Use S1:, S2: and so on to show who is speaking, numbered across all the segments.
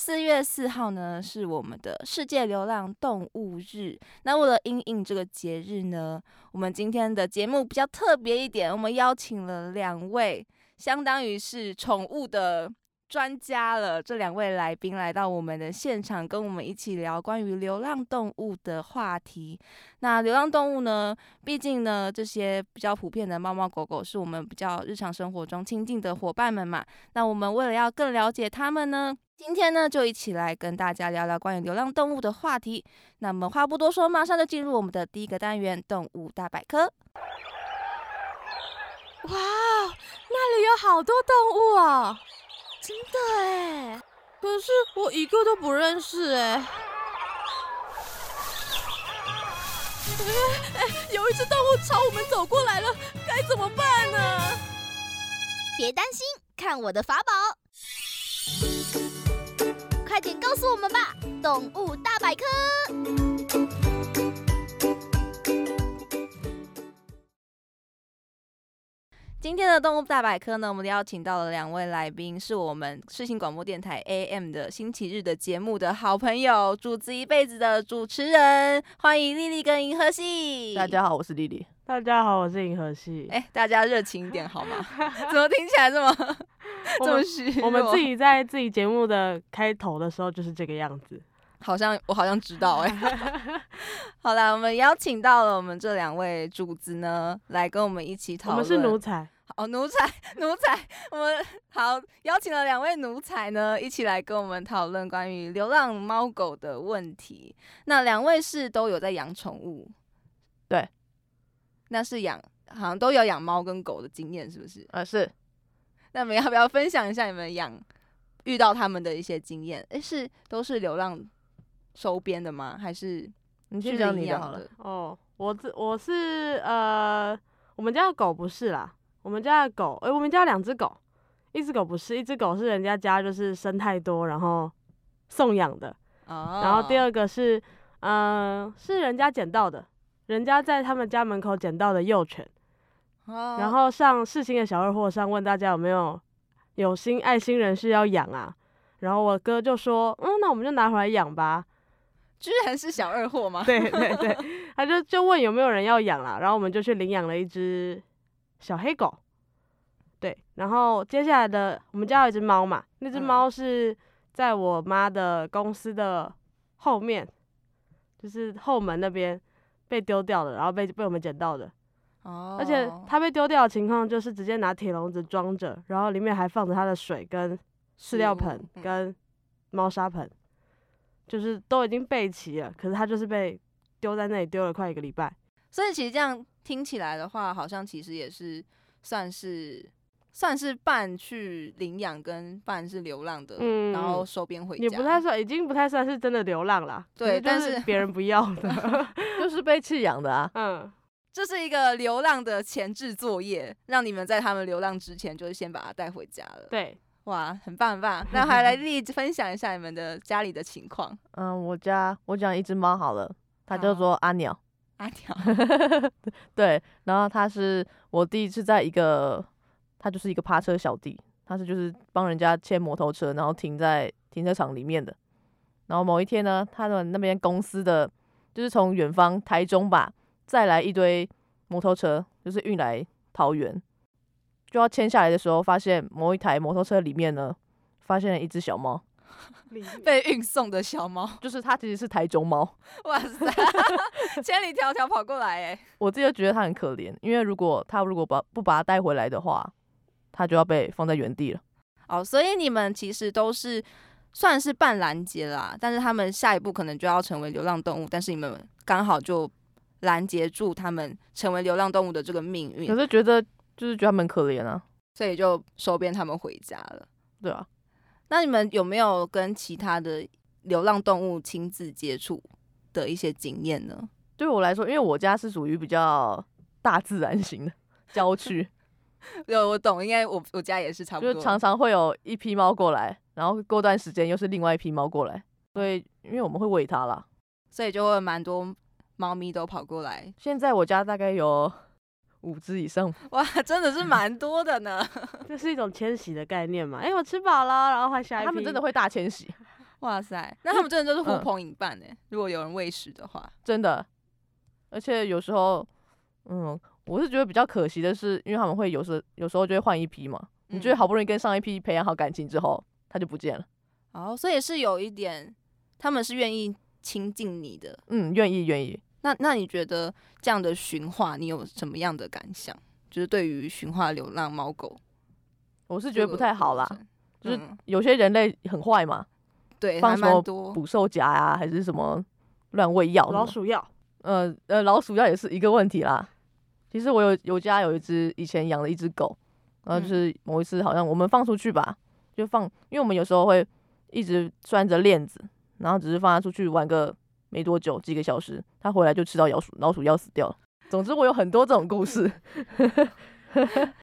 S1: 四月四号呢，是我们的世界流浪动物日。那为了应应这个节日呢，我们今天的节目比较特别一点，我们邀请了两位，相当于是宠物的专家了。这两位来宾来到我们的现场，跟我们一起聊关于流浪动物的话题。那流浪动物呢，毕竟呢，这些比较普遍的猫猫狗狗是我们比较日常生活中亲近的伙伴们嘛。那我们为了要更了解他们呢，今天呢，就一起来跟大家聊聊关于流浪动物的话题。那么话不多说，马上就进入我们的第一个单元——动物大百科。
S2: 哇，那里有好多动物啊！真的哎，可是我一个都不认识哎。哎哎，有一只动物朝我们走过来了，该怎么办呢？
S3: 别担心，看我的法宝！快点告诉我们吧，动物大百科。
S1: 今天的动物大百科呢，我们邀请到了两位来宾，是我们世新广播电台 AM 的星期日的节目的好朋友，主子一辈子的主持人，欢迎丽丽跟银河系。
S4: 大家好，我是丽丽。
S5: 大家好，我是银河系。
S1: 哎，大家热情一点好吗？怎么听起来这么 这么虚？
S5: 我们自己在自己节目的开头的时候就是这个样子。
S1: 好像我好像知道哎。好了，我们邀请到了我们这两位主子呢，来跟我们一起讨论。
S5: 我们是奴才。
S1: 哦，奴才，奴才，我们好邀请了两位奴才呢，一起来跟我们讨论关于流浪猫狗的问题。那两位是都有在养宠物？
S4: 对，
S1: 那是养，好像都有养猫跟狗的经验，是不是？
S4: 呃，是。
S1: 那你们要不要分享一下你们养遇到他们的一些经验？哎，是都是流浪收编的吗？还是
S4: 你去讲你的好了？
S5: 哦，我这我是呃，我们家的狗不是啦。我们家的狗，哎，我们家两只狗，一只狗不是，一只狗是人家家就是生太多，然后送养的。哦。然后第二个是，嗯，是人家捡到的，人家在他们家门口捡到的幼犬。哦。然后上世新的小二货上问大家有没有有心爱心人士要养啊？然后我哥就说，嗯，那我们就拿回来养吧。
S1: 居然是小二货吗？
S5: 对对对，他就就问有没有人要养啦，然后我们就去领养了一只。小黑狗，对，然后接下来的我们家有一只猫嘛，那只猫是在我妈的公司的后面，就是后门那边被丢掉的，然后被被我们捡到的。哦。而且它被丢掉的情况就是直接拿铁笼子装着，然后里面还放着它的水跟饲料盆跟猫砂盆，就是都已经备齐了，可是它就是被丢在那里丢了快一个礼拜。
S1: 所以其实这样。听起来的话，好像其实也是算是算是半去领养跟半是流浪的，嗯，然后收编回家，
S5: 也不太算，已经不太算是真的流浪啦。
S1: 对，
S5: 但是别人不要的
S4: 就是被弃养的啊。
S1: 嗯，这是一个流浪的前置作业，让你们在他们流浪之前，就是先把它带回家了。
S5: 对，
S1: 哇，很棒很棒。那还来 丽分享一下你们的家里的情况。
S4: 嗯，我家我讲一只猫好了，它叫做阿鸟。
S1: 阿鸟，
S4: 对，然后它是我第一次在一个，他就是一个趴车小弟，他是就是帮人家牵摩托车，然后停在停车场里面的。然后某一天呢，他的那边公司的就是从远方台中吧，再来一堆摩托车，就是运来桃园，就要牵下来的时候，发现某一台摩托车里面呢，发现了一只小猫。
S1: 被运 送的小猫，
S4: 就是它其实是台中猫，
S1: 哇塞，千里迢迢跑过来哎。
S4: 我自己就觉得它很可怜，因为如果它如果把不把它带回来的话，它就要被放在原地了。
S1: 哦，所以你们其实都是算是半拦截啦，但是他们下一步可能就要成为流浪动物，但是你们刚好就拦截住他们成为流浪动物的这个命运
S4: 可，是觉得就是觉得它们可怜啊，
S1: 所以就收编他们回家了。
S4: 对啊，
S1: 那你们有没有跟其他的流浪动物亲自接触的一些经验呢？
S4: 对我来说，因为我家是属于比较大自然型的 郊区，
S1: 有我懂，应该我我家也是差不多。
S4: 就是常常会有一批猫过来，然后过段时间又是另外一批猫过来，所以因为我们会喂它啦。
S1: 所以就会蛮多猫咪都跑过来，
S4: 现在我家大概有五只以上，
S1: 哇，真的是蛮多的呢。
S5: 这是一种迁徙的概念嘛？哎、我吃饱了，然后换下一批。
S4: 它们真的会大迁徙，
S1: 哇塞，那他们真的就是呼
S4: 嗯
S1: 朋引伴哎、如果有人喂食的话，
S4: 真的。而且有时候，嗯，我是觉得比较可惜的是，因为他们会有时有时候就会换一批嘛，你觉得
S1: 嗯
S4: 好不容易跟上一批培养好感情之后，它就不见了。
S1: 哦，所以是有一点，他们是愿意亲近你的。
S4: 嗯，愿意愿意。
S1: 那那你觉得这样的驯化，你有什么样的感想？就是对于驯化流浪猫狗，
S4: 我是觉得不太好啦，就是
S1: 嗯
S4: 有些人类很坏嘛，
S1: 对，
S4: 放什么。捕兽夹呀、还是什么乱喂药
S5: 老鼠药，
S4: 呃呃，老鼠药也是一个问题啦。其实我有有家有一只以前养的一只狗，然后就是某一次好像我们放出去吧，就放，因为我们有时候会一直拴着链子，然后只是放它出去玩个没多久，几个小时，它回来就吃到老鼠老鼠药死掉了。总之我有很多这种故事，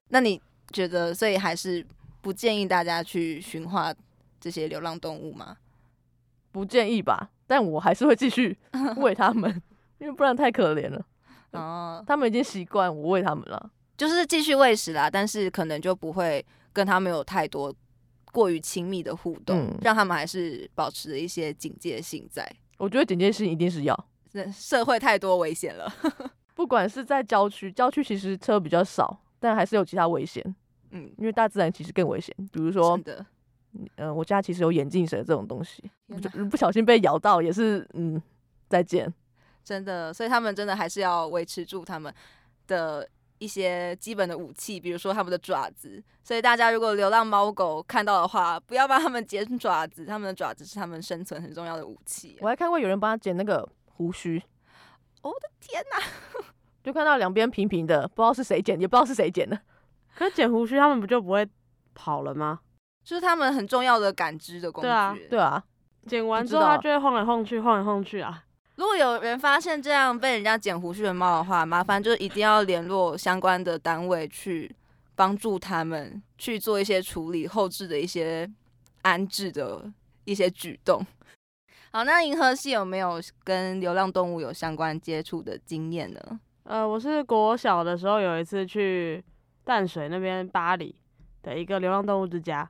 S1: 那你觉得，所以还是不建议大家去驯化这些流浪动物吗？
S4: 不建议吧，但我还是会继续 喂它们，因为不然太可怜了。
S1: 哦，
S4: 他们已经习惯我喂他们了。
S1: 就是继续喂食啦，但是可能就不会跟他们有太多过于亲密的互动，
S4: 嗯
S1: 让他们还是保持着一些警戒性在。
S4: 我觉得警戒性一定是要，
S1: 这社会太多危险了，
S4: 不管是在郊区，郊区其实车比较少，但还是有其他危险，
S1: 嗯，
S4: 因为大自然其实更危险。比如说嗯、我家其实有眼镜蛇这种东西，不不小心被咬到也是，嗯，再见。
S1: 真的，所以他们真的还是要维持住他们的一些基本的武器，比如说他们的爪子。所以大家如果流浪猫狗看到的话，不要帮他们剪爪子，他们的爪子是他们生存很重要的武器。
S4: 我还看过有人帮他剪那个胡须，
S1: 我的天哪！
S4: 就看到两边平平的，不知道是谁剪，也不知道是谁剪的。
S5: 可是剪胡须他们不就不会跑了吗？
S1: 就是他们很重要的感知的工具。
S5: 对啊
S4: 对啊，
S5: 剪完之后它就会晃来晃去，晃来晃去啊。
S1: 如果有人发现这样被人家剪胡须的猫的话，麻烦就一定要联络相关的单位去帮助他们去做一些处理后置的一些安置的一些举动。好，那银河系有没有跟流浪动物有相关接触的经验呢？
S5: 呃，我是国小的时候有一次去淡水那边巴黎的一个流浪动物之家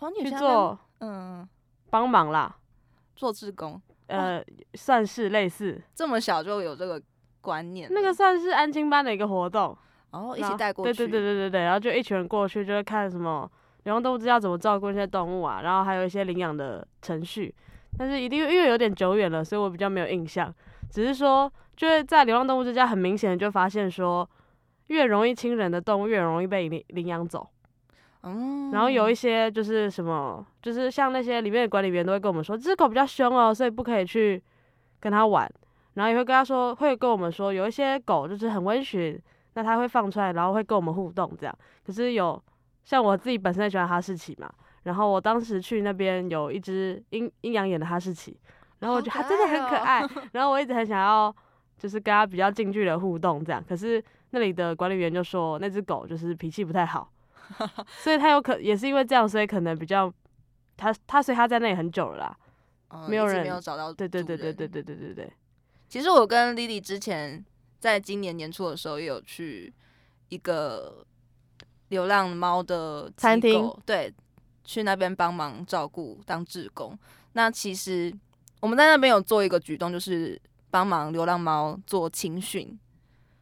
S1: 哦，你
S5: 去做
S1: 嗯
S5: 帮忙啦，
S1: 做志工，
S5: 呃，算是类似
S1: 这么小就有这个观念，
S5: 那个算是安亲班的一个活动，
S1: 哦一
S5: 然后
S1: 起带过去，
S5: 对对对对对对，然后就一群人过去，就会看什么流浪动物知道怎么照顾那些动物啊，然后还有一些领养的程序。但是一定因为有点久远了，所以我比较没有印象。只是说，就是在流浪动物之家很明显的就发现说，越容易亲人的动物越容易被领领养走。
S1: 嗯，
S5: 然后有一些就是什么，就是像那些里面的管理员都会跟我们说，这只狗比较凶哦，所以不可以去跟它玩。然后也会跟他说，会跟我们说，有一些狗就是很温驯，那它会放出来，然后会跟我们互动这样。可是有像我自己本身也喜欢哈士奇嘛，然后我当时去那边有一只阴阴阳眼的哈士奇，然后我觉得它真的很可
S1: 爱哦
S5: 爱，然后我一直很想要就是跟它比较近距离的互动这样。可是那里的管理员就说那只狗就是脾气不太好。所以他有可也是因为这样，所以可能比较他他所以他在那里很久了啦。
S1: 嗯
S5: 没有人
S1: 没有找到
S5: 对对对对对对对对对，
S1: 其实我跟 Lily 之前在今年年初的时候，也有去一个流浪猫的
S4: 餐厅，
S1: 对，去那边帮忙照顾当志工。那其实我们在那边有做一个举动，就是帮忙流浪猫做青训。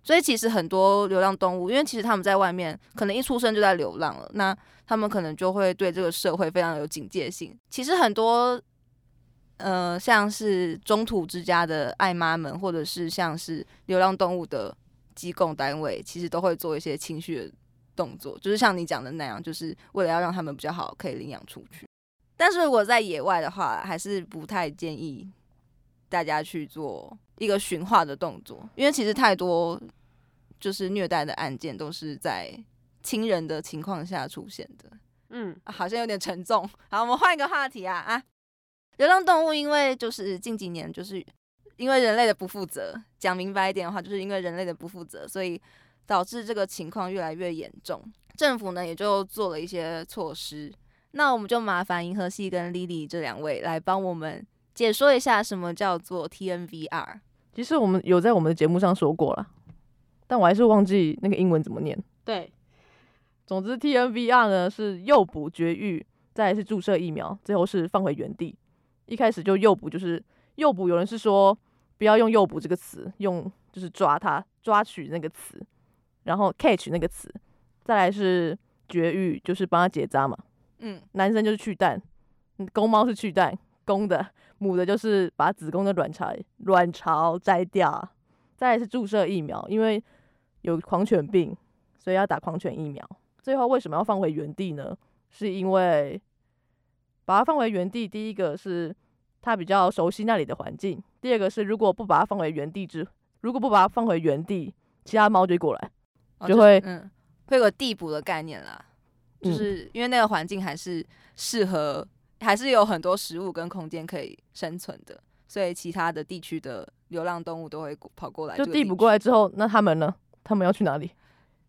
S1: 所以其实很多流浪动物，因为其实他们在外面可能一出生就在流浪了，那他们可能就会对这个社会非常有警戒性。其实很多，呃，像是中途之家的爱妈们，或者是像是流浪动物的机构单位，其实都会做一些情绪的动作，就是像你讲的那样，就是为了要让他们比较好可以领养出去。但是如果在野外的话，还是不太建议大家去做一个驯化的动作，因为其实太多就是虐待的案件都是在亲人的情况下出现的。
S5: 嗯，
S1: 啊好像有点沉重。好，我们换一个话题啊啊！流浪动物因为就是近几年就是因为人类的不负责，讲明白一点的话，就是因为人类的不负责，所以导致这个情况越来越严重。政府呢也就做了一些措施。那我们就麻烦银河系跟 Lily 这两位来帮我们解说一下什么叫做 TNVR。
S4: 其实我们有在我们的节目上说过了，但我还是忘记那个英文怎么念。
S5: 对，
S4: 总之，TNVR 呢是诱捕、绝育，再来是注射疫苗，最后是放回原地。一开始就诱捕，就是诱捕，有人是说不要用诱捕这个词，用就是抓它、抓取那个词，然后 catch 那个词。再来是绝育，就是帮它结扎嘛。
S1: 嗯，
S4: 男生就是去蛋，嗯公猫是去蛋，公的，母的就是把子宫的卵巢卵巢摘掉。再来是注射疫苗，因为有狂犬病，所以要打狂犬疫苗。最后为什么要放回原地呢？是因为把它放回原地，第一个是它比较熟悉那里的环境，第二个是如果不把它放回原地之，如果不把它放回原地，其他猫就会过来。
S1: 哦
S4: 就是会
S1: 嗯，会有个地补的概念啦，就
S4: 嗯
S1: 是因为那个环境还是适合，还是有很多食物跟空间可以生存的，所以其他的地区的流浪动物都会跑过来，
S4: 就递补过来之后，那他们呢？他们要去哪里？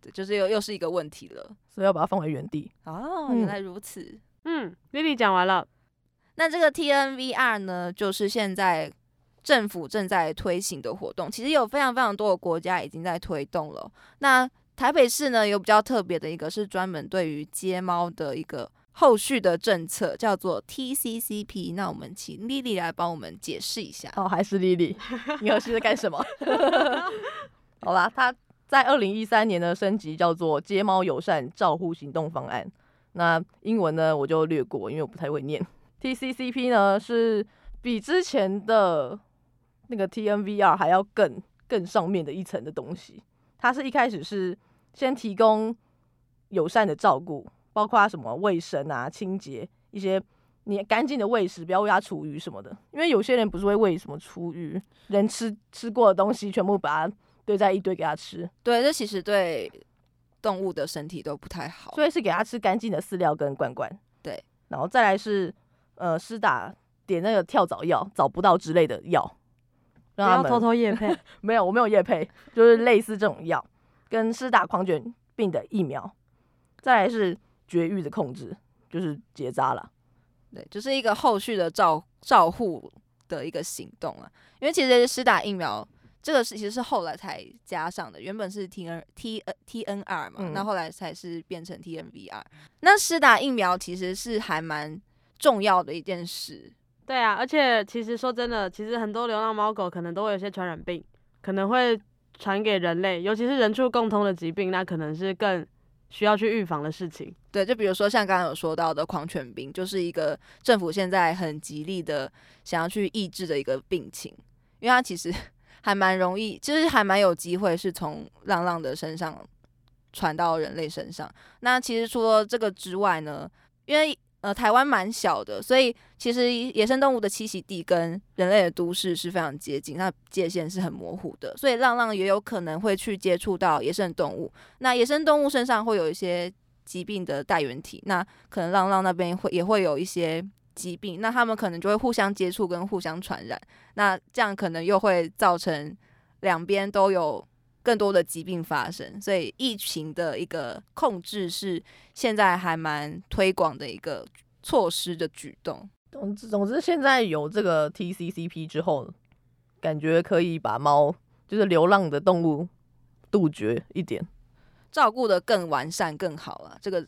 S1: 对，就是又又是一个问题了。
S4: 所以要把它放回原地。
S1: 哦，
S4: 嗯
S1: 原来如此。
S5: 嗯，Lily 讲完了。
S1: 那这个 TNVR 呢，就是现在政府正在推行的活动，其实有非常非常多的国家已经在推动了。那台北市呢，有比较特别的一个是专门对于街猫的一个后续的政策，叫做 TCCP。那我们请 Lily 来帮我们解释一下。
S4: 哦，还是莉莉，你又是在干什么？好啦，它在二零一三年的升级叫做街猫友善照护行动方案。那英文呢我就略过，因为我不太会念。TCCP 呢是比之前的那个 TNVR 还要更更上面的一层的东西。它是一开始是先提供友善的照顾，包括什么卫生啊、清洁一些你干净的喂食，不要喂它厨余什么的。因为有些人不是会喂什么厨余，人吃吃过的东西全部把它堆在一堆给它吃，
S1: 对，这其实对动物的身体都不太好。
S4: 所以是给它吃干净的饲料跟罐罐。
S1: 对，
S4: 然后再来是呃施打点那个跳蚤药、找不到之类的药，
S5: 不
S4: 让他们
S5: 偷偷夜配。
S4: 没有，我没有叶配，就是类似这种药，跟施打狂犬病的疫苗。再来是绝育的控制，就是结扎了。
S1: 对，就是一个后续的照照护的一个行动啊。因为其实施打疫苗这个是其实是后来才加上的，原本是 T N T 呃 T N R 嘛，
S4: 嗯
S1: 那后来才是变成 T N V R。那施打疫苗其实是还蛮重要的一件事。
S5: 对啊，而且其实说真的，其实很多流浪猫狗可能都会有些传染病，可能会传给人类，尤其是人畜共通的疾病，那可能是更需要去预防的事情。
S1: 对，就比如说像刚刚有说到的狂犬病，就是一个政府现在很极力的想要去抑制的一个病情，因为它其实 还蛮容易，就是还蛮有机会是从浪浪的身上传到人类身上。那其实除了这个之外呢，因为呃台湾蛮小的，所以其实野生动物的栖息地跟人类的都市是非常接近，那界限是很模糊的，所以浪浪也有可能会去接触到野生动物。那野生动物身上会有一些疾病的带源体，那可能浪浪那边会也会有一些疾病，那他们可能就会互相接触跟互相传染，那这样可能又会造成两边都有更多的疾病发生，所以疫情的一个控制是现在还蛮推广的一个措施的举动。
S4: 总之，总之现在有这个 TCCP 之后，感觉可以把猫就是流浪的动物杜绝一点。
S1: 照顾的更完善更好了，这个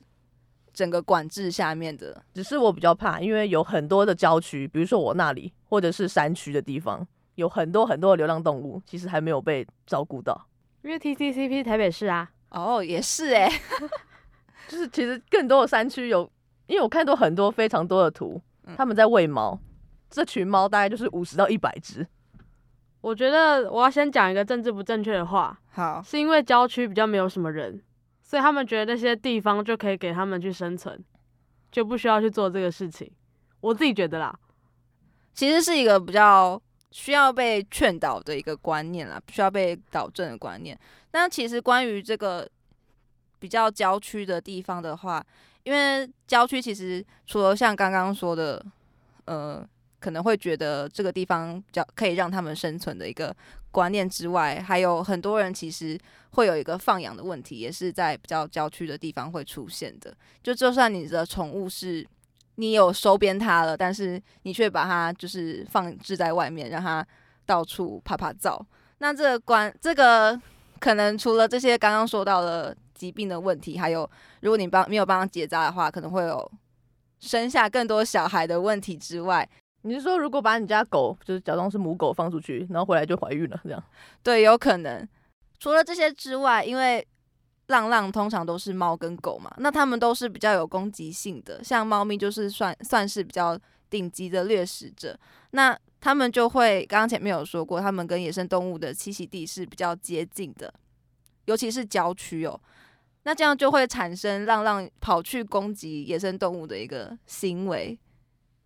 S1: 整个管制下面的
S4: 只是我比较怕，因为有很多的郊区，比如说我那里，或者是山区的地方，有很多很多的流浪动物，其实还没有被照顾到。
S5: 因为 TCCP 台北市啊，
S1: 哦，也是哎、
S4: 就是其实更多的山区有，因为我看到很多非常多的图，
S1: 嗯
S4: 他们在喂猫，这群猫大概就是五十到一百只。
S5: 我觉得我要先讲一个政治不正确的话，
S1: 好，
S5: 是因为郊区比较没有什么人，所以他们觉得那些地方就可以给他们去生存，就不需要去做这个事情。我自己觉得啦，
S1: 其实是一个比较需要被劝导的一个观念啦，需要被导正的观念。那其实关于这个比较郊区的地方的话，因为郊区其实除了像刚刚说的，呃，可能会觉得这个地方比较可以让他们生存的一个观念之外，还有很多人其实会有一个放养的问题，也是在比较郊区的地方会出现的。就就算你的宠物是你有收编它了，但是你却把它就是放置在外面，让它到处啪啪照。那这个关这个可能除了这些刚刚说到的疾病的问题，还有如果你帮没有帮它结扎的话，可能会有生下更多小孩的问题之外，
S4: 你是说，如果把你家狗就是假装是母狗放出去，然后回来就怀孕了，这样？
S1: 对，有可能。除了这些之外，因为浪浪通常都是猫跟狗嘛，那它们都是比较有攻击性的，像猫咪就是算算是比较顶级的掠食者，那它们就会刚刚前面有说过，它们跟野生动物的栖息地是比较接近的，尤其是郊区哦。那这样就会产生浪浪跑去攻击野生动物的一个行为。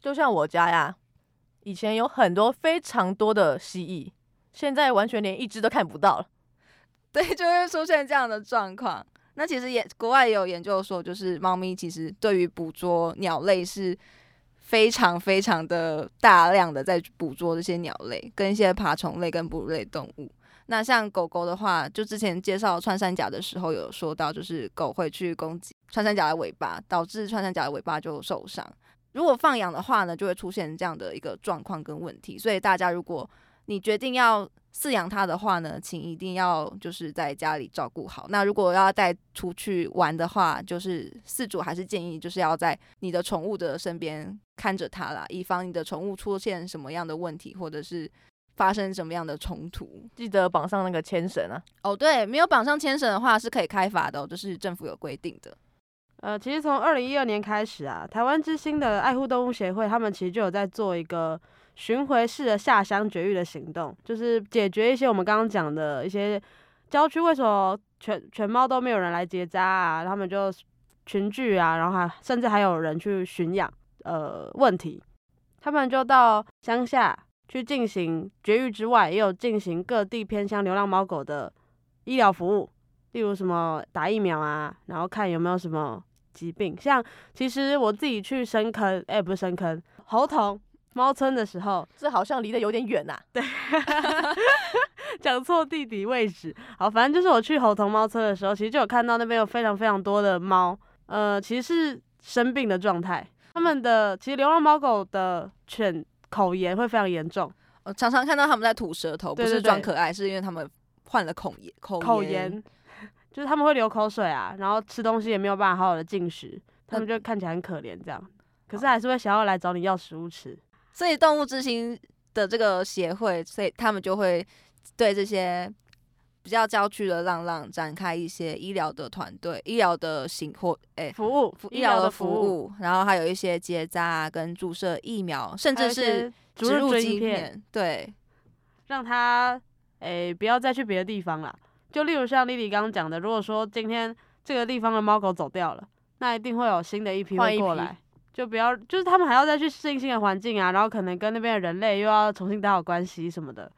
S4: 就像我家呀，以前有很多非常多的蜥蜴，现在完全连一只都看不到了。
S1: 对，就会出现这样的状况。那其实也国外也有研究说，就是猫咪其实对于捕捉鸟类是非常非常的大量的在捕捉这些鸟类，跟一些爬虫类跟哺乳类动物。那像狗狗的话，就之前介绍穿山甲的时候有说到，就是狗会去攻击穿山甲的尾巴，导致穿山甲的尾巴就受伤。如果放养的话呢，就会出现这样的一个状况跟问题。所以大家如果你决定要饲养它的话呢，请一定要就是在家里照顾好。那如果要带出去玩的话，就是饲主还是建议就是要在你的宠物的身边看着它啦，以防你的宠物出现什么样的问题，或者是发生什么样的冲突。
S4: 记得绑上那个牵绳啊。
S1: 哦，对，没有绑上牵绳的话是可以开罚的、哦，这是政府有规定的。
S5: 呃，其实从二零一二年开始啊，台湾之星的爱护动物协会，他们其实就有在做一个巡回式的下乡绝育的行动，就是解决一些我们刚刚讲的一些郊区为什么犬犬猫都没有人来结扎啊，他们就群聚啊，然后还甚至还有人去驯养呃问题，他们就到乡下去进行绝育之外，也有进行各地偏乡流浪猫狗的医疗服务，例如什么打疫苗啊，然后看有没有什么疾病。像其实我自己去深坑，哎、不是深坑，猴童猫村的时候，
S4: 这好像离得有点远呐、对
S5: 讲错地理位置。好，反正就是我去猴头猫村的时候，其实就有看到那边有非常非常多的猫，呃，其实是生病的状态。他们的其实流浪猫狗的犬口炎会非常严重，
S1: 我常常看到他们在吐舌头，不是装可爱，是因为他们患了口炎。口
S5: 口
S1: 炎
S5: 炎，就是他们会流口水啊，然后吃东西也没有办法好好的进食，他们就看起来很可怜这样。可是还是会想要来找你要食物吃。
S1: 所以动物之心的这个协会，所以他们就会对这些比较郊区的浪浪展开一些医疗的团队、医疗的行或诶、
S5: 服务
S1: 医疗的服
S5: 服，
S1: 务，然后还有一些结扎啊跟注射疫苗，甚至是
S5: 植
S1: 植入
S5: 晶
S1: 晶片，对，
S5: 让他诶、不要再去别的地方啦。就例如像丽丽刚刚讲的，如果说今天这个地方的猫狗走掉了，那一定会有新的一批
S4: 换一批
S5: 会过来。就不要，就是他们还要再去适应新的环境啊，然后可能跟那边的人类又要重新打好关系什么的。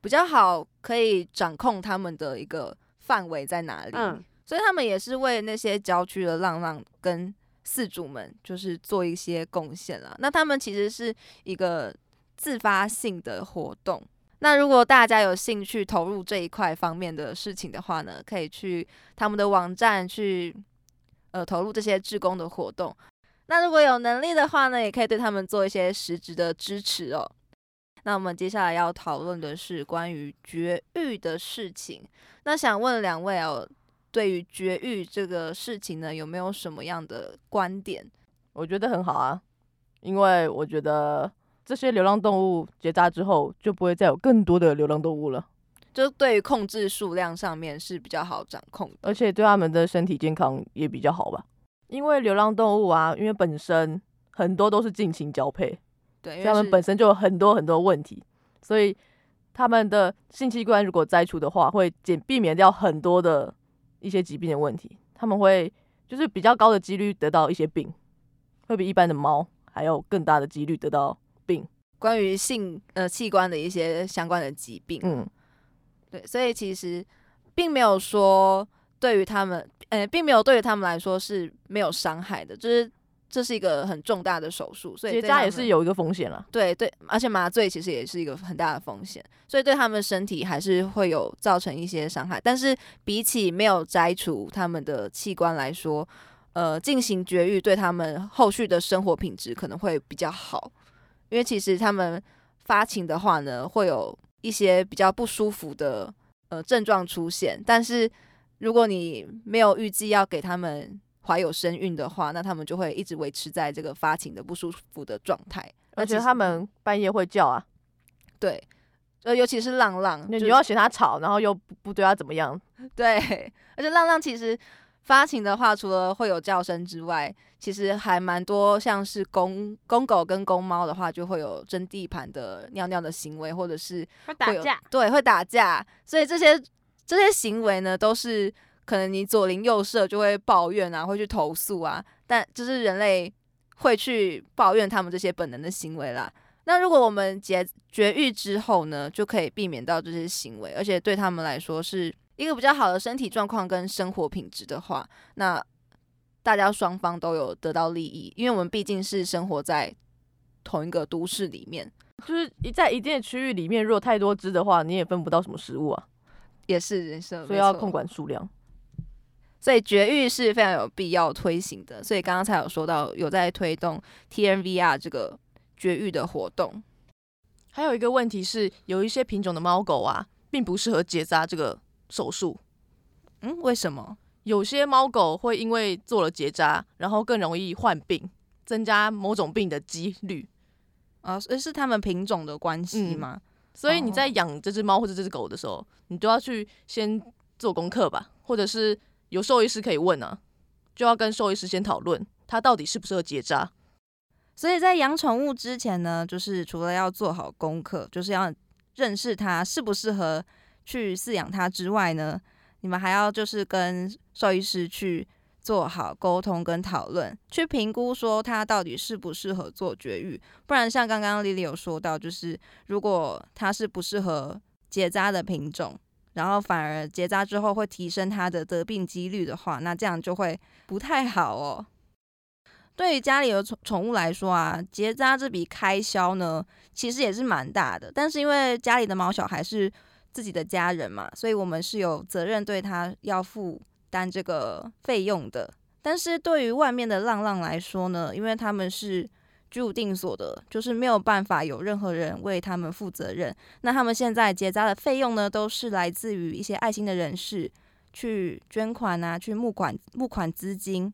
S1: 比较好可以掌控他们的一个范围在哪里。
S5: 嗯，
S1: 所以他们也是为那些郊区的浪浪跟饲主们，就是做一些贡献啦。那他们其实是一个自发性的活动。那如果大家有兴趣投入这一块方面的事情的话呢，可以去他们的网站去呃投入这些志工的活动。那如果有能力的话呢，也可以对他们做一些实质的支持哦。那我们接下来要讨论的是关于绝育的事情。那想问两位哦，对于绝育这个事情呢，有没有什么样的观点？
S4: 我觉得很好啊，因为我觉得这些流浪动物结扎之后，就不会再有更多的流浪动物了。
S1: 就对于控制数量上面是比较好掌控的。
S4: 而且对他们的身体健康也比较好吧。因为流浪动物啊，因为本身很多都是近亲交配，
S1: 对，
S4: 他们本身就有很多很多问题，所以他们的性器官如果摘除的话，会减避免掉很多的一些疾病的问题。他们会就是比较高的几率得到一些病，会比一般的猫还有更大的几率得到病。
S1: 关于性呃器官的一些相关的疾病。
S4: 嗯，
S1: 对，所以其实并没有说对于他们，呃，并没有对于他们来说是没有伤害的，就是这是一个很重大的手术，所以
S4: 结扎
S1: 对他们
S4: 也是有一个风险了。
S1: 对对，而且麻醉其实也是一个很大的风险，所以对他们身体还是会有造成一些伤害。但是比起没有摘除他们的器官来说，呃，进行绝育对他们后续的生活品质可能会比较好，因为其实他们发情的话呢，会有一些比较不舒服的呃症状出现，但是如果你没有预计要给他们怀有身孕的话，那他们就会一直维持在这个发情的不舒服的状态，
S4: 而且他们半夜会叫啊，
S1: 对，呃，尤其是浪浪，
S4: 你又要嫌它吵，然后又不不对它怎么样，
S1: 对，而且浪浪其实发情的话，除了会有叫声之外，其实还蛮多，像是公公狗跟公猫的话，就会有争地盘的尿尿的行为，或者是会
S5: 打架，
S1: 对，会打架，所以这些这些行为呢，都是可能你左邻右舍就会抱怨啊，会去投诉啊，但就是人类会去抱怨他们这些本能的行为啦。那如果我们绝绝育之后呢，就可以避免到这些行为，而且对他们来说是一个比较好的身体状况跟生活品质的话，那大家双方都有得到利益，因为我们毕竟是生活在同一个都市里面，
S4: 就是一在一定的区域里面，如果太多只的话，你也分不到什么食物啊，
S1: 也是人设，
S4: 所以要控管数量。
S1: 所以绝育是非常有必要推行的。所以刚刚才有说到，有在推动 TNVR 这个绝育的活动。
S6: 还有一个问题是，有一些品种的猫狗啊，并不适合结扎这个手术。
S1: 嗯，为什么？
S6: 有些猫狗会因为做了结扎，然后更容易患病，增加某种病的几率。
S1: 啊，是是他们品种的关系
S6: 嗯
S1: 吗？
S6: 所以你在
S1: 哦
S6: 养这只猫或者这只狗的时候，你都要去先做功课吧，或者是有兽医师可以问啊，就要跟兽医师先讨论它到底适不适合结扎。
S1: 所以在养宠物之前呢，就是除了要做好功课，就是要认识它适不适合去饲养它之外呢，你们还要就是跟兽医师去做好沟通跟讨论，去评估说它到底适不适合做绝育。不然像刚刚丽丽有说到，就是如果它是不适合结扎的品种，然后反而结扎之后会提升它的得病几率的话，那这样就会不太好哦。对于家里有宠宠物来说啊，结扎这笔开销呢，其实也是蛮大的。但是因为家里的毛小孩是自己的家人嘛，所以我们是有责任对他要负担这个费用的。但是对于外面的浪浪来说呢，因为他们是居无定所的，就是没有办法有任何人为他们负责任。那他们现在结扎的费用呢，都是来自于一些爱心的人士去捐款啊，去募款募款资金。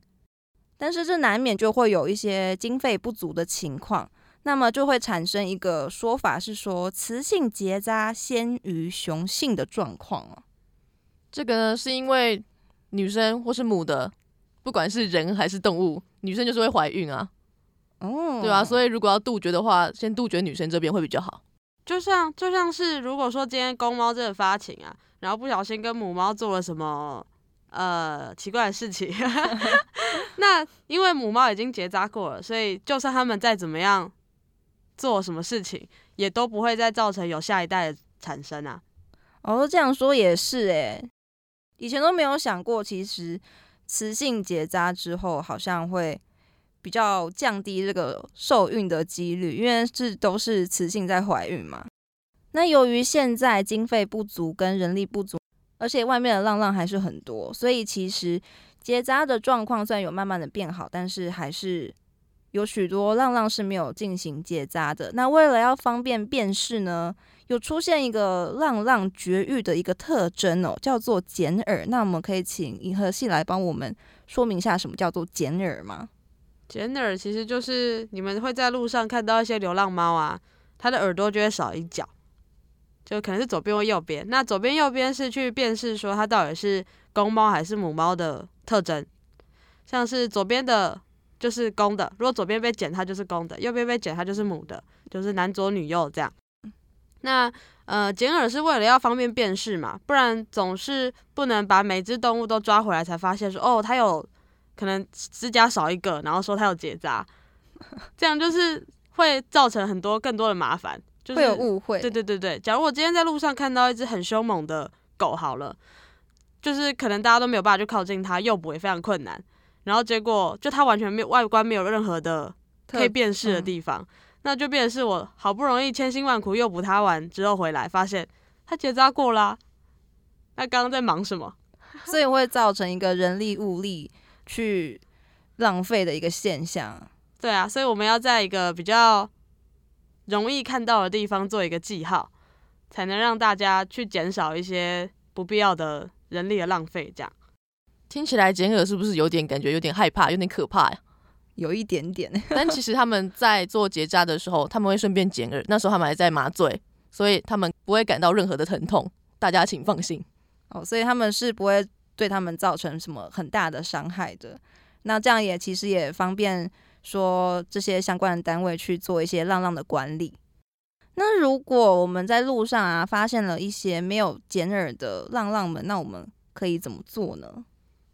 S1: 但是这难免就会有一些经费不足的情况，那么就会产生一个说法是说雌性结扎先于雄性的状况哦。
S6: 这个呢，是因为女生或是母的，不管是人还是动物，女生就是会怀孕啊，
S1: 哦
S6: 对啊，所
S1: 以
S6: 以如果要杜绝的话，先杜绝女生这边会比较好。
S5: 就像就像是如果说今天公猫真的发情啊，然后不小心跟母猫做了什么呃奇怪的事情，那因为母猫已经结扎过了，所以就算他们再怎么样做什么事情，也都不会再造成有下一代的产生啊。
S1: 哦，这样说也是诶，以前都没有想过，其实雌性结扎之后好像会比较降低这个受孕的几率，因为这都是雌性在怀孕嘛。那由于现在经费不足跟人力不足，而且外面的浪浪还是很多，所以其实结扎的状况虽然有慢慢的变好，但是还是有许多浪浪是没有进行结扎的。那为了要方便辨识呢，有出现一个浪浪绝育的一个特征哦，叫做剪耳。那我们可以请银河系来帮我们说明一下什么叫做剪耳吗？
S5: 剪耳其实就是你们会在路上看到一些流浪猫啊，它的耳朵就会少一角，就可能是左边或右边。那左边、右边是去辨识说它到底是公猫还是母猫的特征，像是左边的就是公的，如果左边被剪它就是公的，右边被剪它就是母的，就是男左女右这样。那呃，剪耳是为了要方便辨识嘛，不然总是不能把每只动物都抓回来才发现说哦，它有可能指甲少一个，然后说它有结扎，这样就是会造成很多更多的麻烦，就是
S1: 会有误会。
S5: 对对对对，假如我今天在路上看到一只很凶猛的狗，好了，就是可能大家都没有办法去靠近它，诱捕也非常困难，然后结果就它完全没有外观没有任何的可以辨识的
S1: 嗯
S5: 地方，那就变成是我好不容易千辛万苦诱捕它完之后回来，发现它结扎过啦、那刚刚在忙什么？
S1: 所以会造成一个人力物力去浪费的一个现象。
S5: 对啊，所以我们要在一个比较容易看到的地方做一个记号，才能让大家去减少一些不必要的人力的浪费。这样，
S4: 听起来简耳是不是有点感觉有点害怕，有点可怕呀？
S1: 有一点点，
S4: 但其实他们在做结扎的时候，他们会顺便剪耳，那时候他们还在麻醉，所以他们不会感到任何的疼痛，大家请放心。
S1: 哦，所以他们是不会对他们造成什么很大的伤害的。那这样也其实也方便说这些相关的单位去做一些浪浪的管理。那如果我们在路上啊发现了一些没有剪耳的浪浪们，那我们可以怎么做呢？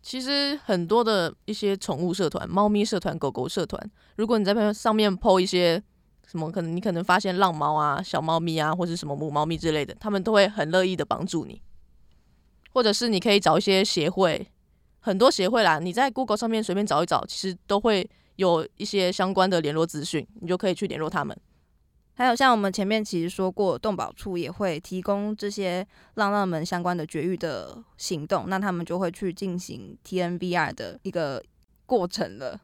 S4: 其实很多的一些宠物社团、猫咪社团、狗狗社团，如果你在上面 PO 一些什么，可能你可能发现浪猫啊、小猫咪啊，或是什么母猫咪之类的，他们都会很乐意的帮助你。或者是你可以找一些协会，很多协会啦，你在 Google 上面随便找一找，其实都会有一些相关的联络资讯，你就可以去联络他们。
S1: 还有像我们前面其实说过，动保处也会提供这些浪浪们相关的绝育的行动，那他们就会去进行 TNVR 的一个过程了。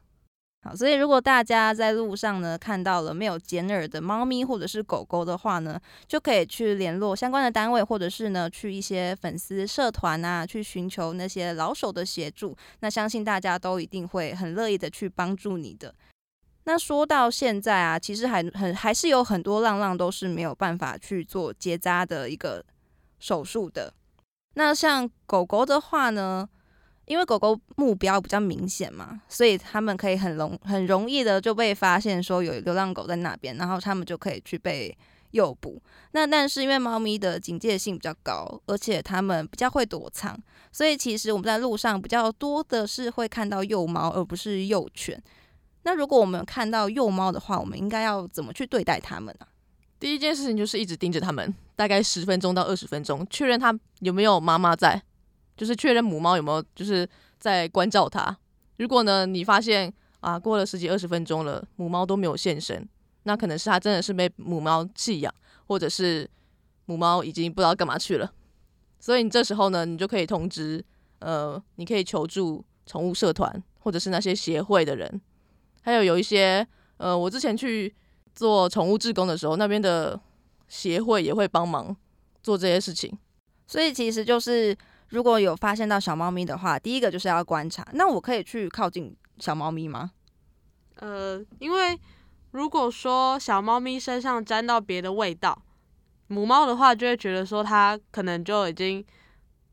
S1: 好，所以如果大家在路上呢看到了没有剪耳的猫咪或者是狗狗的话呢，就可以去联络相关的单位，或者是呢去一些粉丝社团啊，去寻求那些老手的协助。那相信大家都一定会很乐意的去帮助你的。那说到现在啊，其实还很还是有很多浪浪都是没有办法去做结扎的一个手术的。那像狗狗的话呢，因为狗狗目标比较明显嘛，所以他们可以很容很容易的就被发现说有流浪狗在那边，然后他们就可以去被诱捕。那但是因为猫咪的警戒性比较高，而且它们比较会躲藏，所以其实我们在路上比较多的是会看到幼猫，而不是幼犬。那如果我们看到幼猫的话，我们应该要怎么去对待它们呢、
S4: 第一件事情就是一直盯着它们，大概十分钟到二十分钟，确认它有没有妈妈在，就是确认母猫有没有就是在关照它。如果呢你发现啊过了十几二十分钟了，母猫都没有现身，那可能是它真的是被母猫弃养，或者是母猫已经不知道干嘛去了。所以你这时候呢，你就可以通知呃，你可以求助宠物社团或者是那些协会的人，还有有一些呃，我之前去做宠物志工的时候，那边的协会也会帮忙做这些事情。
S1: 所以其实就是如果有发现到小猫咪的话，第一个就是要观察。那我可以去靠近小猫咪吗？
S5: 呃，因为如果说小猫咪身上沾到别的味道，母猫的话就会觉得说它可能就已经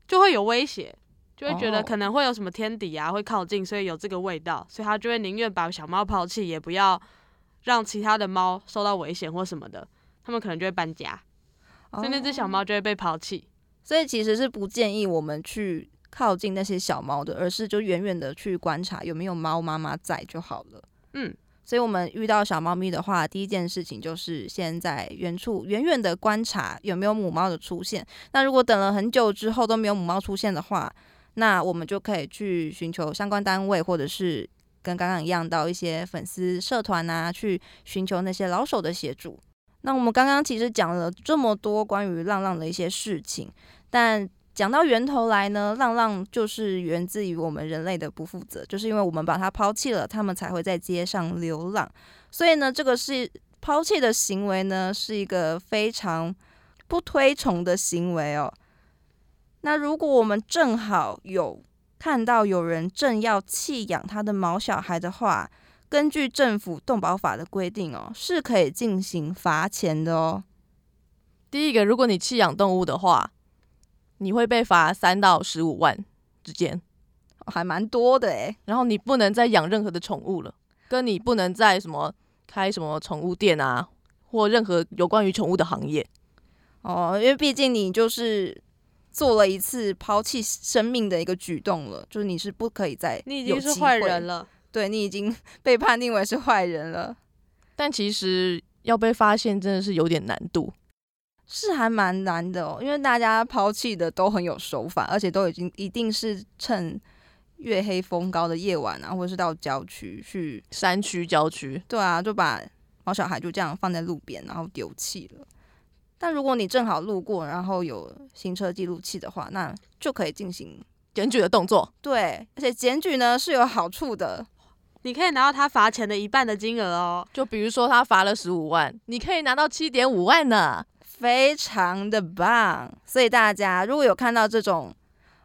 S5: 就会有威胁，就会觉
S1: 哦
S5: 得可能会有什么天敌啊会靠近，所以有这个味道，所以他就会宁愿把小猫抛弃，也不要让其他的猫受到危险或什么的，他们可能就会搬家，所以那只小
S1: 哦
S5: 猫就会被抛弃。
S1: 所以其实是不建议我们去靠近那些小猫的，而是就远远的去观察有没有猫妈妈在就好了。
S5: 嗯，
S1: 所以我们遇到小猫咪的话，第一件事情就是先在远处远远的观察有没有母猫的出现。那如果等了很久之后都没有母猫出现的话，那我们就可以去寻求相关单位，或者是跟刚刚一样到一些粉丝社团啊，去寻求那些老手的协助。那我们刚刚其实讲了这么多关于浪浪的一些事情，但讲到源头来呢，浪浪就是源自于我们人类的不负责，就是因为我们把它抛弃了，它们才会在街上流浪。所以呢，这个是抛弃的行为呢，是一个非常不推崇的行为哦。那如果我们正好有看到有人正要弃养他的毛小孩的话，根据政府动保法的规定哦，是可以进行罚钱的哦。
S4: 第一个，如果你弃养动物的话，你会被罚三到十五万之间，
S1: 还蛮多的哎。
S4: 然后你不能再养任何的宠物了，跟你不能再什么开什么宠物店啊，或任何有关于宠物的行业。
S1: 哦，因为毕竟你就是做了一次抛弃生命的一个举动了，就是你是不可以再
S5: 你已经是坏人了。
S1: 对你已经被判定为是坏人了，
S4: 但其实要被发现真的是有点难度。
S1: 是还蛮难的哦。因为大家抛弃的都很有手法，而且都已经一定是趁月黑风高的夜晚啊，或者是到郊区去，
S4: 山区、郊区，
S1: 对啊，就把毛小孩就这样放在路边，然后丢弃了。但如果你正好路过，然后有行车记录器的话，那就可以进行
S4: 检举的动作。
S1: 对，而且检举呢是有好处的，
S5: 你可以拿到他罚钱的一半的金额哦。
S4: 就比如说他罚了十五万，你可以拿到七点五万呢。
S1: 非常的棒。所以大家如果有看到这种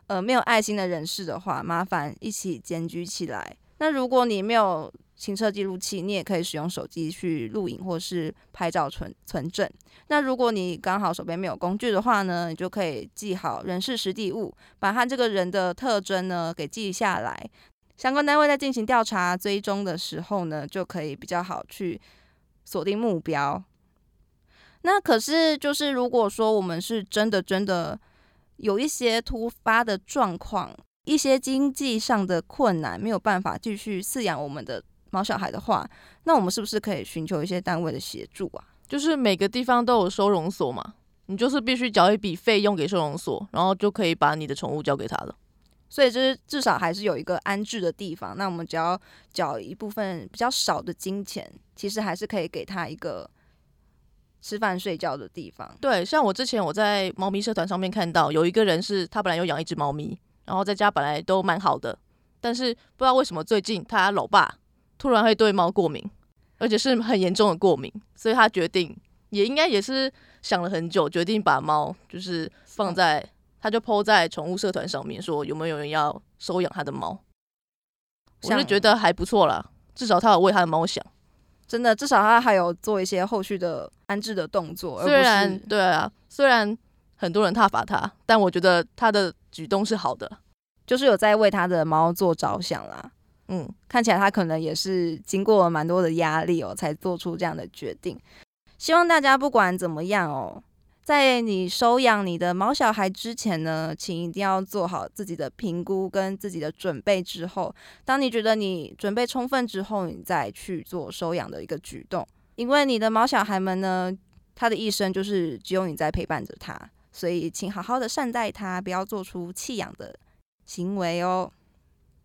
S1: 呃没有爱心的人士的话，麻烦一起检举起来。那如果你没有行车记录器，你也可以使用手机去录影或是拍照存存证。那如果你刚好手边没有工具的话呢，你就可以记好人事实地物，把他这个人的特征呢给记下来。相关单位在进行调查追踪的时候呢，就可以比较好去锁定目标。那可是就是如果说我们是真的真的有一些突发的状况，一些经济上的困难，没有办法继续饲养我们的毛小孩的话，那我们是不是可以寻求一些单位的协助啊？
S4: 就是每个地方都有收容所嘛，你就是必须缴一笔费用给收容所，然后就可以把你的宠物交给他了。
S1: 所以就是至少还是有一个安置的地方。那我们只要缴一部分比较少的金钱，其实还是可以给他一个吃饭睡觉的地方。
S4: 对，像我之前我在猫咪社团上面看到，有一个人是他本来有养一只猫咪，然后在家本来都蛮好的，但是不知道为什么最近他老爸突然会对猫过敏，而且是很严重的过敏，所以他决定也应该也是想了很久，决定把猫就是放在，他就 PO 在宠物社团上面说有没有人要收养他的猫，我
S1: 像
S4: 就觉得还不错啦，至少他有为他的猫想。
S1: 真的，至少他还有做一些后续的安置的动作，
S4: 虽然对啊，虽然很多人挞伐他，但我觉得他的举动是好的。
S1: 就是有在为他的猫做着想啦。
S4: 嗯，
S1: 看起来他可能也是经过了蛮多的压力哦，才做出这样的决定。希望大家不管怎么样哦，在你收养你的毛小孩之前呢，请一定要做好自己的评估跟自己的准备。之后，当你觉得你准备充分之后，你再去做收养的一个举动。因为你的毛小孩们呢，他的一生就是只有你在陪伴着他，所以请好好的善待他，不要做出弃养的行为哦。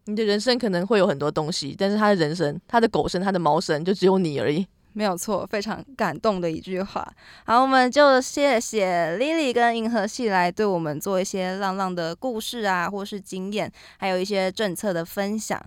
S4: 你的人生可能会有很多东西，但是他的人生、他的狗生、他的猫生，就只有你而已。
S1: 没有错，非常感动的一句话。好，我们就谢谢 Lily 跟银河系来对我们做一些浪浪的故事啊，或是经验，还有一些政策的分享。